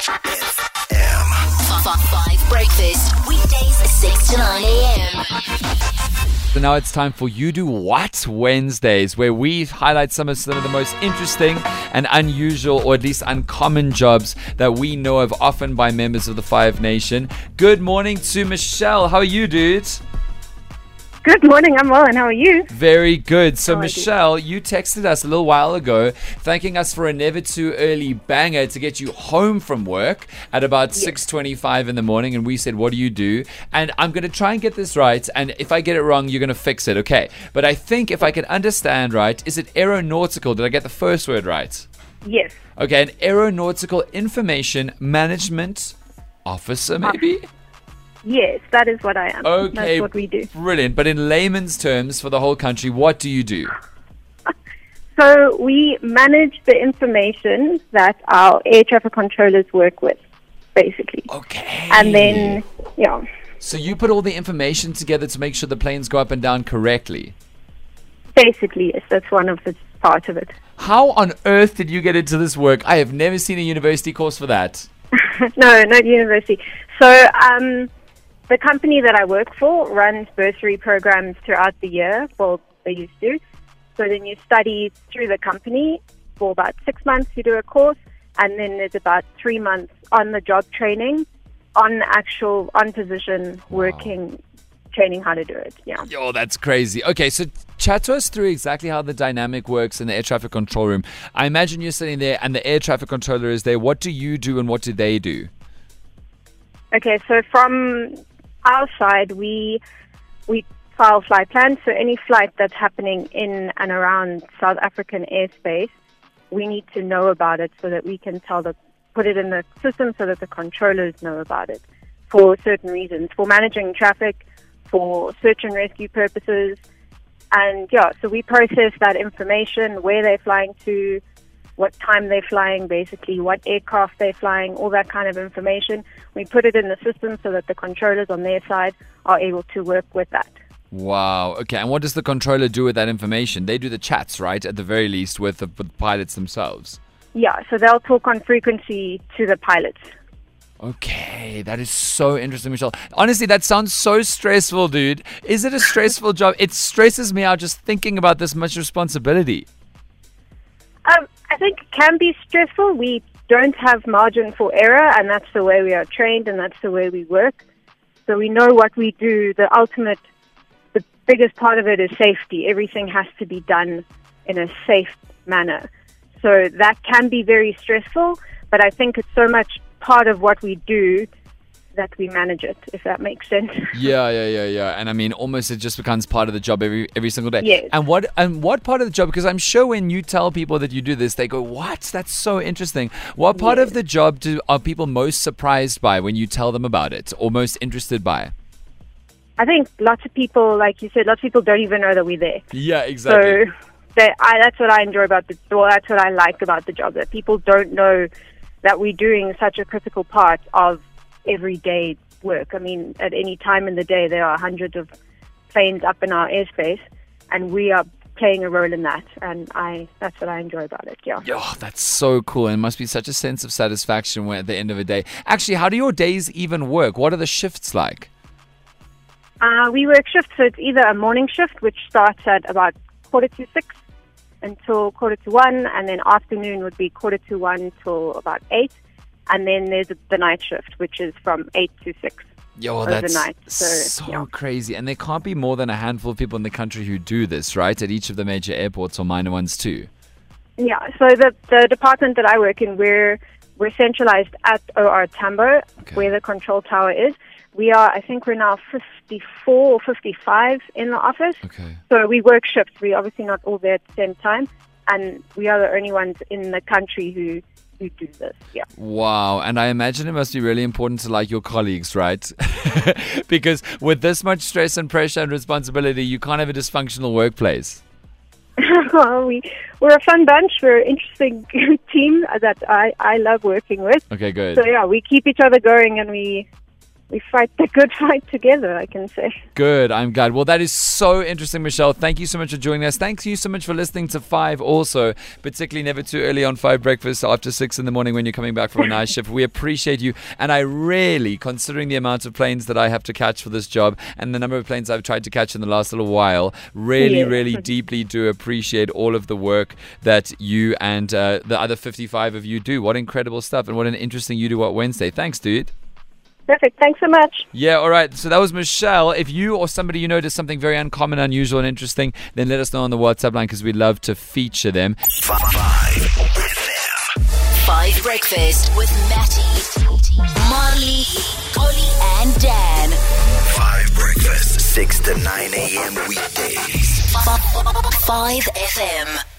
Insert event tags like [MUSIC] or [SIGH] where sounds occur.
Five breakfast weekdays six to nine a.m. So now it's time for You Do What Wednesdays, where we highlight some of some of the most interesting and unusual, or at least uncommon jobs that we know of often by members of the Five Nation. Good morning to Michelle. How are you, dudes? Good morning. I'm well, and how are you? Very good. So, oh, How you? Michelle, you texted us a little while ago thanking us for a never too early banger to get you home from work at about 6.25 in the morning. And we said, what do you do? And I'm going to try and get this right. And if I get it wrong, you're going to fix it. Okay. But I think if I can understand right, is it aeronautical? Did I get the first word right? Yes. Okay. An aeronautical information management officer, maybe? Yes, that is what I am. Okay. That's what we do. Brilliant. But in layman's terms for the whole country, what do you do? [LAUGHS] So we manage the information that our air traffic controllers work with, basically. Okay. And then, yeah, So you put all the information together to make sure the planes go up and down correctly. basically, yes, that's one of the parts of it. [LAUGHS] How on earth did you get into this work? I have never seen a university course for that. [LAUGHS] no, not university. So, um, the company that I work for runs bursary programs throughout the year. Well, they used to. So then you study through the company for about six months. You do a course, and then there's about three months on the job training, on actual on position working, training how to do it. Yeah. Yo, that's crazy. Okay, so chat to us through exactly how the dynamic works in the air traffic control room. I imagine you're sitting there and the air traffic controller is there. What do you do and what do they do? Okay, so from our side, we we file flight plans. So any flight that's happening in and around South African airspace, we need to know about it so that we can tell the put it in the system so that the controllers know about it for certain reasons, for managing traffic, for search and rescue purposes, and yeah. So we process that information, where they're flying to, what time they're flying, basically what aircraft they're flying, all that kind of information. We put it in the system so that the controllers on their side are able to work with that. Wow. Okay, and what does the controller do with that information? They do the chats, right? At the very least, with the, with the pilots themselves. Yeah, so they'll talk on frequency to the pilots. Okay, that is so interesting, Michelle. Honestly, that sounds so stressful, dude. Is it a stressful [LAUGHS] job? It stresses me out just thinking about this much responsibility. Um, I think it can be stressful. We don't have margin for error, and that's the way we are trained, and that's the way we work. So we know what we do. The ultimate, the biggest part of it is safety. Everything has to be done in a safe manner. So that can be very stressful, but I think it's so much part of what we do that we manage it, if that makes sense. [LAUGHS] Yeah, yeah, yeah, yeah. And I mean, almost it just becomes part of the job every every single day. Yes. And what and what part of the job? Because I'm sure when you tell people that you do this, they go, "What? That's so interesting." What part of the job do are people most surprised by when you tell them about it, or most interested by? I think lots of people, like you said, lots of people don't even know that we're there. Yeah, exactly. So that I, that's what I enjoy about the well, that's what I like about the job that people don't know that we're doing such a critical part of everyday work. I mean, at any time in the day, there are hundreds of planes up in our airspace, and we are playing a role in that. And I that's what I enjoy about it. Yeah. Oh, that's so cool. And it must be such a sense of satisfaction when at the end of the day. Actually, how do your days even work? What are the shifts like? Uh, we work shifts, so it's either a morning shift, which starts at about quarter to six until quarter to one, and then afternoon would be quarter to one till about eight, and then there's the night shift, which is from eight to six. Yo, that's Overnight, so, so yeah. crazy. And there can't be more than a handful of people in the country who do this, right? At each of the major airports or minor ones too. Yeah. So the the department that I work in, we're we're centralized at OR Tambo, Okay. where the control tower is. We are, I think, we're now 54 or 55 in the office. Okay. So we work shifts. We're obviously not all there at the same time, and we are the only ones in the country who who do this. Yeah. Wow. And I imagine it must be really important to like your colleagues, right? [LAUGHS] because with this much stress and pressure and responsibility, you can't have a dysfunctional workplace. [LAUGHS] well, we we're a fun bunch. We're an interesting [LAUGHS] team that I I love working with. Okay, good. So yeah, we keep each other going, and we we fight the good fight together. I can say. Good. I'm glad. Well, that is so interesting, Michelle. Thank you so much for joining us. Thank you so much for listening to Five. Also, particularly never too early on Five breakfast after six in the morning when you're coming back from a night shift. We appreciate you, and I really, considering the amount of planes that I have to catch for this job and the number of planes I've tried to catch in the last little while, really, really deeply do appreciate all of the work that you and uh, the other 55 of you do. What incredible stuff, and what an interesting you do what Wednesday. Thanks, dude. Perfect. Thanks so much. Yeah, all right. So that was Michelle. If you or somebody you know does something very uncommon, unusual, and interesting, then let us know on the WhatsApp line because we'd love to feature them. Five Breakfast with Matty, Marley, Oli, and Dan. Five breakfast, 6 to 9 a.m. weekdays. Five FM.